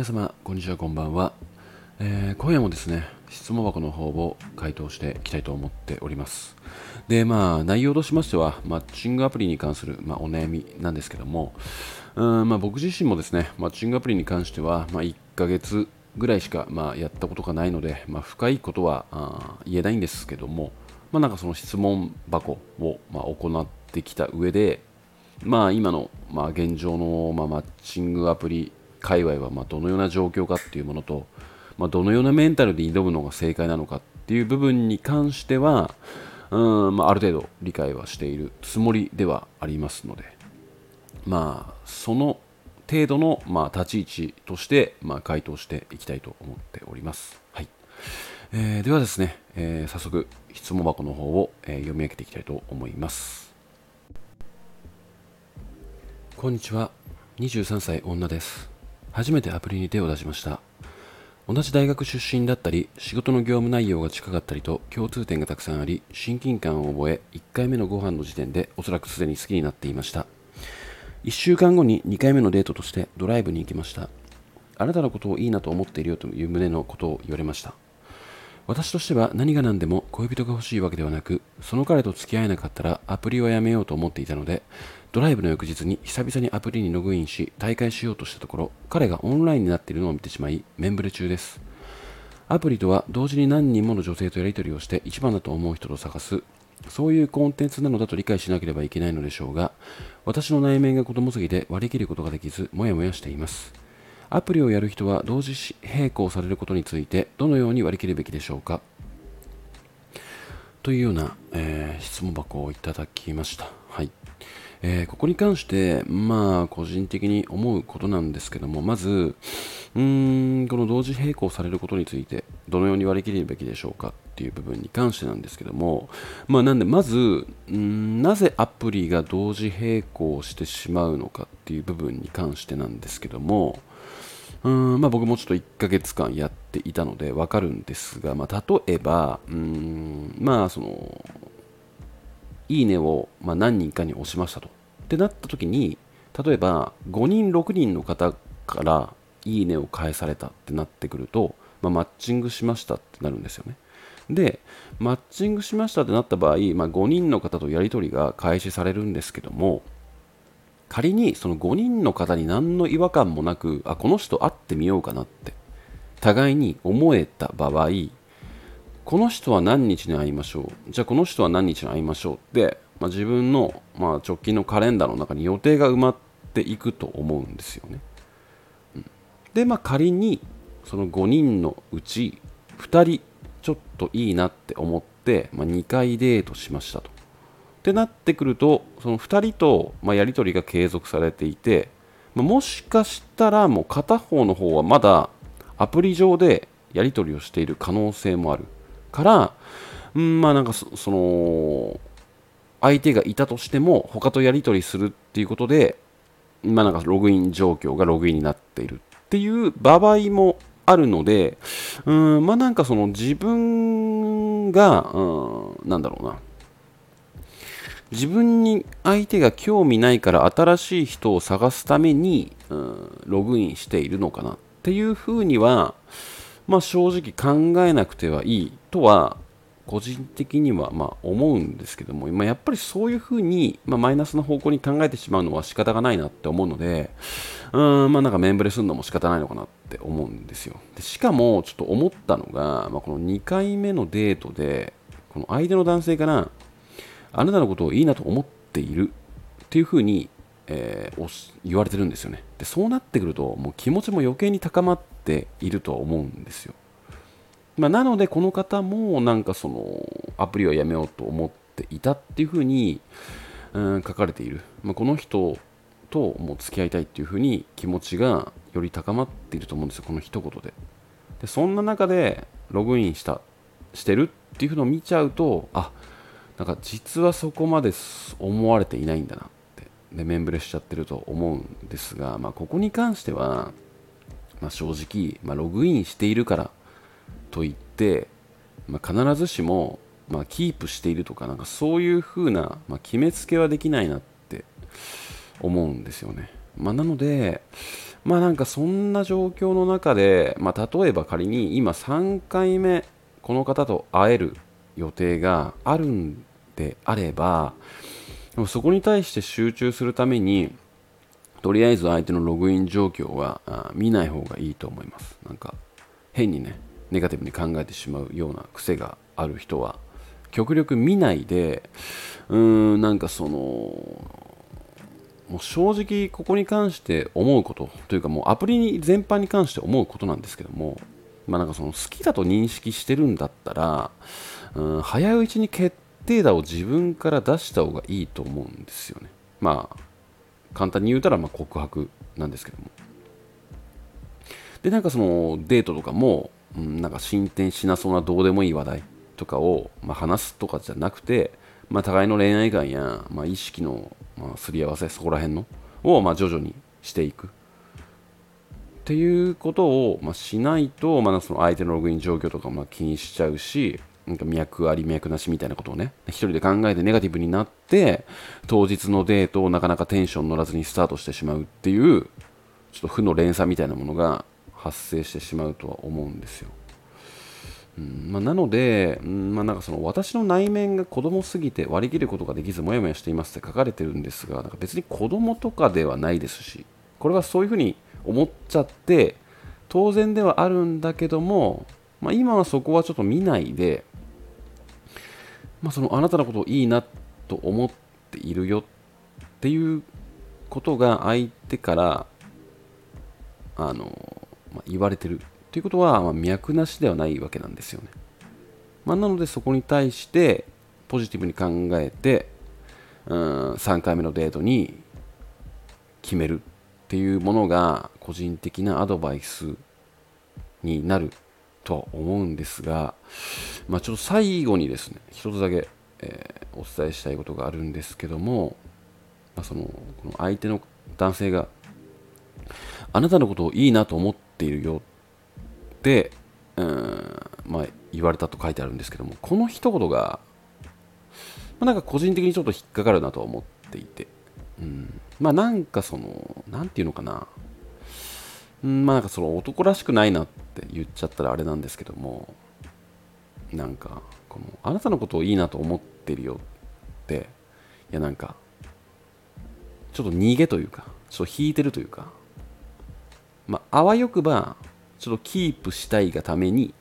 皆様こんにちはこんばんは、えー、今夜もですね質問箱の方を回答していきたいと思っております。でまあ内容としましてはマッチングアプリに関する、まあ、お悩みなんですけどもうんまあ、僕自身もですねマッチングアプリに関しては、まあ、1ヶ月ぐらいしか、まあ、やったことがないので、まあ、深いことは言えないんですけども、まあ、なんかその質問箱を、まあ、行ってきた上で、まあ、今の、まあ、現状の、まあ、マッチングアプリ界隈は、まあ、どのような状況かっていうものと、まあ、どのようなメンタルで挑むのが正解なのかっていう部分に関しては、うんまあ、ある程度理解はしているつもりではありますので、まあ、その程度の、まあ、立ち位置として、まあ、回答していきたいと思っております。はいえー、ではですね、えー、早速質問箱の方を、え、読み上げていきたいと思います。こんにちは、23歳女です。初めてアプリに手を出しました。同じ大学出身だったり、仕事の業務内容が近かったりと共通点がたくさんあり、親近感を覚え、1回目のご飯の時点でおそらくすでに好きになっていました。1週間後に2回目のデートとしてドライブに行きましたあなたのことをいいなと思っているよという旨のことを言われました私としては何が何でも恋人が欲しいわけではなくその彼と付き合えなかったらアプリをやめようと思っていたのでドライブの翌日に久々にアプリにログインし大会しようとしたところ彼がオンラインになっているのを見てしまいメンブレ中ですアプリとは同時に何人もの女性とやり取りをして一番だと思う人と探すそういうコンテンツなのだと理解しなければいけないのでしょうが、私の内面が子供すぎて割り切ることができず、もやもやしています。アプリをやる人は同時並行されることについて、どのように割り切るべきでしょうか？というような、えー、質問箱をいただきました。はい。えー、ここに関して、まあ、個人的に思うことなんですけども、まず、うーん、この同時並行されることについて、どのように割り切るべきでしょうかっていう部分に関してなんですけども、まあ、なんで、まず、んなぜアプリが同時並行してしまうのかっていう部分に関してなんですけども、うんまあ、僕もちょっと1ヶ月間やっていたので分かるんですが、まあ、例えば、うんまあ、その、いいねを、まあ、何人かに押しましたと。ってなった時に、例えば5人、6人の方からいいねを返されたってなってくると、まあ、マッチングしましたってなるんですよね。で、マッチングしましたってなった場合、まあ、5人の方とやり取りが開始されるんですけども、仮にその5人の方に何の違和感もなく、あ、この人会ってみようかなって、互いに思えた場合、この人は何日に会いましょうじゃあこの人は何日に会いましょうって、まあ、自分の、まあ、直近のカレンダーの中に予定が埋まっていくと思うんですよね。うん、で、まあ、仮にその5人のうち2人ちょっといいなって思って、まあ、2回デートしましたと。ってなってくるとその2人と、まあ、やり取りが継続されていて、まあ、もしかしたらもう片方の方はまだアプリ上でやり取りをしている可能性もある。から、うん、まあなんかその、相手がいたとしても、他とやり取りするっていうことで、まあなんかログイン状況がログインになっているっていう場合もあるので、うん、まあなんかその自分が、うん、なんだろうな。自分に相手が興味ないから新しい人を探すために、うん、ログインしているのかなっていうふうには、まあ、正直考えなくてはいいとは個人的にはま思うんですけども、まあ、やっぱりそういうふうに、まあ、マイナスな方向に考えてしまうのは仕方がないなって思うので、うん、まあなんかメンブレするのも仕方ないのかなって思うんですよ。でしかも、ちょっと思ったのが、まあ、この2回目のデートで、この相手の男性から、あなたのことをいいなと思っているっていうふうに、えー、言われてるんですよね。で、そうなってくると、もう気持ちも余計に高まっているとは思うんですよ。まあ、なので、この方もなんかそのアプリはやめようと思っていたっていうふうに、うん、書かれている。まあ、この人ともう付き合いたいっていうふうに気持ちがより高まっていると思うんですよ、この一言で。でそんな中でログインしたしてるっていうのを見ちゃうと、あなんか実はそこまで思われていないんだなって。でメンブレしちゃってると思うんですが、まあ、ここに関しては、まあ、正直、まあ、ログインしているからといって、ま、必ずしも、ま、キープしているとかなんかそういう風な、ま、決めつけはできないなって思うんですよね、ま、なので、まあなんかそんな状況の中で、まあ、例えば仮に今3回目この方と会える予定があるんであればでもそこに対して集中するためにとりあえず相手のログイン状況は見ない方がいいと思います。なんか変にねネガティブに考えてしまうような癖がある人は極力見ないでうーんなんかそのもう正直ここに関して思うことというかもうアプリに全般に関して思うことなんですけどもまあなんかその好きだと認識してるんだったらうん早いうちに決定打を自分から出した方がいいと思うんですよね。まあ簡単に言うたらま告白なんですけども。でなんかそのデートとかも、うん、なんか進展しなそうなどうでもいい話題とかを、ま、話すとかじゃなくて、まあ、互いの恋愛観や、まあ、意識の、ま、すり合わせそこら辺のを、ま、徐々にしていく。っていうことを、ま、しないと、まあ、その相手のログイン状況とかも気にしちゃうしなんか脈あり脈なしみたいなことをね一人で考えてネガティブになって当日のデートをなかなかテンション乗らずにスタートしてしまうっていうちょっと負の連鎖みたいなものが発生してしまうとは思うんですよ。うんまあ、なので、うんまあ、なんかその私の内面が子供すぎて割り切ることができずもやもやしていますって書かれてるんですがなんか別に子供とかではないですしこれはそういうふうに思っちゃって当然ではあるんだけども、まあ、今はそこはちょっと見ないで、まあ、そのあなたのことをいいなと思っているよっていうことが相手からあのまあ、言われてるということは、まあ、脈なしではないわけなんですよね。まあ、なのでそこに対してポジティブに考えてうん3回目のデートに決めるっていうものが個人的なアドバイスになるとは思うんですが、まあ、ちょっと最後にですね一つだけ、えー、お伝えしたいことがあるんですけども、まあ、そのこの相手の男性があなたのことをいいなと思っているよって、うんまあ、言われたと書いてあるんですけどもこの一言が、まあ、なんか個人的にちょっと引っかかるなと思っていて、うん、まあなんかその何て言うのかな、うん、まあなんかその男らしくないなって言っちゃったらあれなんですけどもなんかこのあなたのことをいいなと思ってるよっていやなんかちょっと逃げというかちょっと引いてるというかまあ、あわよくば、ちょっとキープしたいがために、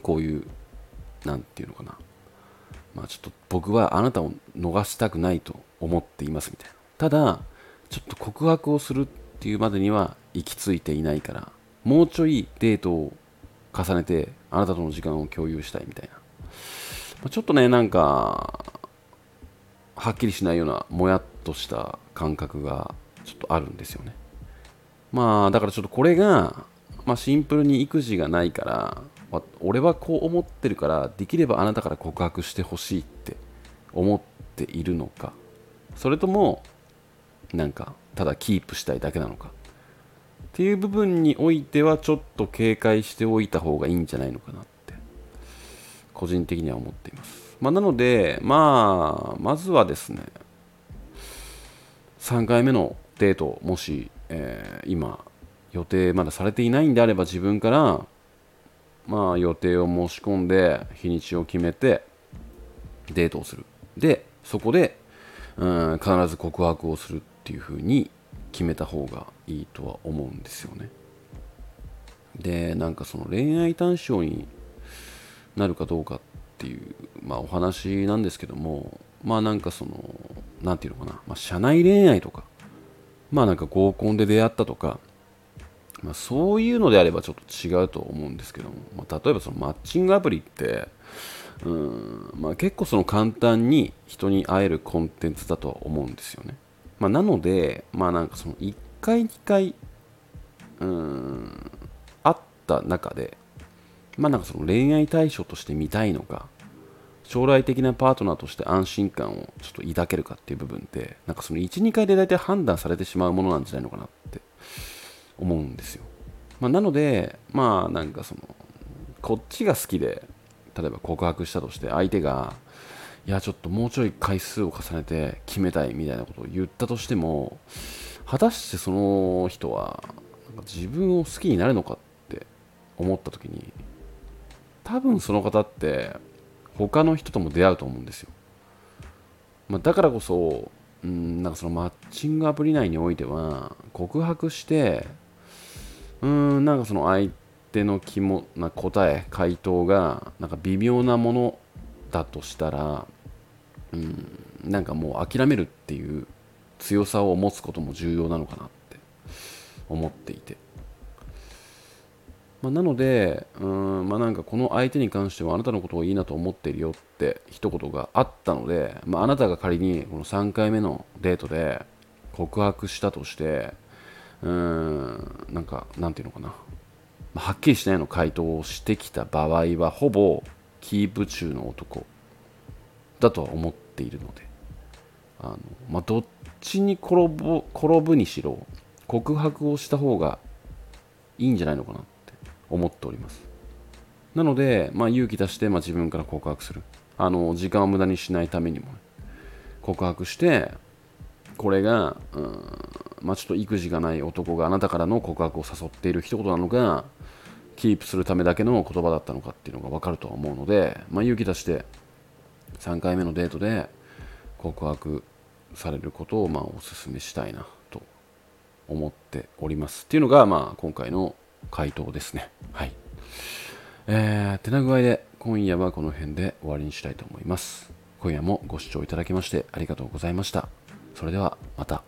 こういう、なんていうのかな。まあ、ちょっと僕はあなたを逃したくないと思っていますみたいな。ただ、ちょっと告白をするってっていうまでには行き着いていないから、もうちょいデートを重ねて、あなたとの時間を共有したいみたいな。まあ、ちょっとね、なんか、はっきりしないような、もやっとした感覚がちょっとあるんですよね。まあだからちょっとこれが、まあ、シンプルに育児がないから、俺はこう思ってるからできればあなたから告白してほしいって思っているのかそれともなんかただキープしたいだけなのか。っていう部分においてはちょっと警戒しておいた方がいいんじゃないのかなって。個人的には思っています、まあ、なのでまあまずはですね3回目のデートもしえー、今予定まだされていないんであれば自分からまあ予定を申し込んで日にちを決めてデートをする。でそこでうん必ず告白をする。っていう風に決めた方がいいとは思うんですよねでなんかその恋愛対象になるかどうかっていう、まあ、お話なんですけどもまあなんかその何て言うのかな、まあ、社内恋愛とかまあなんか合コンで出会ったとか、まあ、そういうのであればちょっと違うと思うんですけども、まあ、例えばそのマッチングアプリってうんまあ、結構その簡単に人に会えるコンテンツだとは思うんですよね。まあ、なので、まあなんかその1回2回うん会った中で、まあなんかその恋愛対象として見たいのか、将来的なパートナーとして安心感をちょっと抱けるかっていう部分ってなんかその12回で大体判断されてしまうものなんじゃないのかなって思うんですよ、まあ、なのでまあなんかそのこっちが好きで例えば告白したとして相手がいやちょっともうちょい回数を重ねて決めたいみたいなことを言ったとしても果たしてその人はなんか自分を好きになるのかって思った時に多分その方って他の人とも出会うと思うんですよ、まあ、だからこそうんなんかそのマッチングアプリ内においては告白してうんなんかその相手の気もな答え回答がなんか微妙なものだとしたらうんなんかもう諦めるっていう強さを持つことも重要なのかなって思っていて、まあ、なのでうんまあなんかこの相手に関してはあなたのことをいいなと思っているよって一言があったので、まあ、あなたが仮にこの3回目のデートで告白したとしてうーんなんかなんていうのかな。はっきりしないの回答をしてきた場合はほぼキープ中の男だとは思っているのであの、まあ、どっちに転ぶ転ぶにしろ告白をした方がいいんじゃないのかなって思っております。なので、まあ、勇気出して、まあ、自分から告白する。あの時間を無駄にしないためにも、告白してこれが、うんまあ、ちょっと育児がない男があなたからの告白を誘っている一言なのかキープするためだけの言葉だったのかっていうのが分かるとは思うので、まあ、勇気出して3回目のデートで告白されることをまあお勧めしたいなと思っておりますっていうのがまあ今回の回答ですね。はい。えー、てな具合で今夜はこの辺で終わりにしたいと思います。今夜もご視聴いただきましてありがとうございました。それではまた。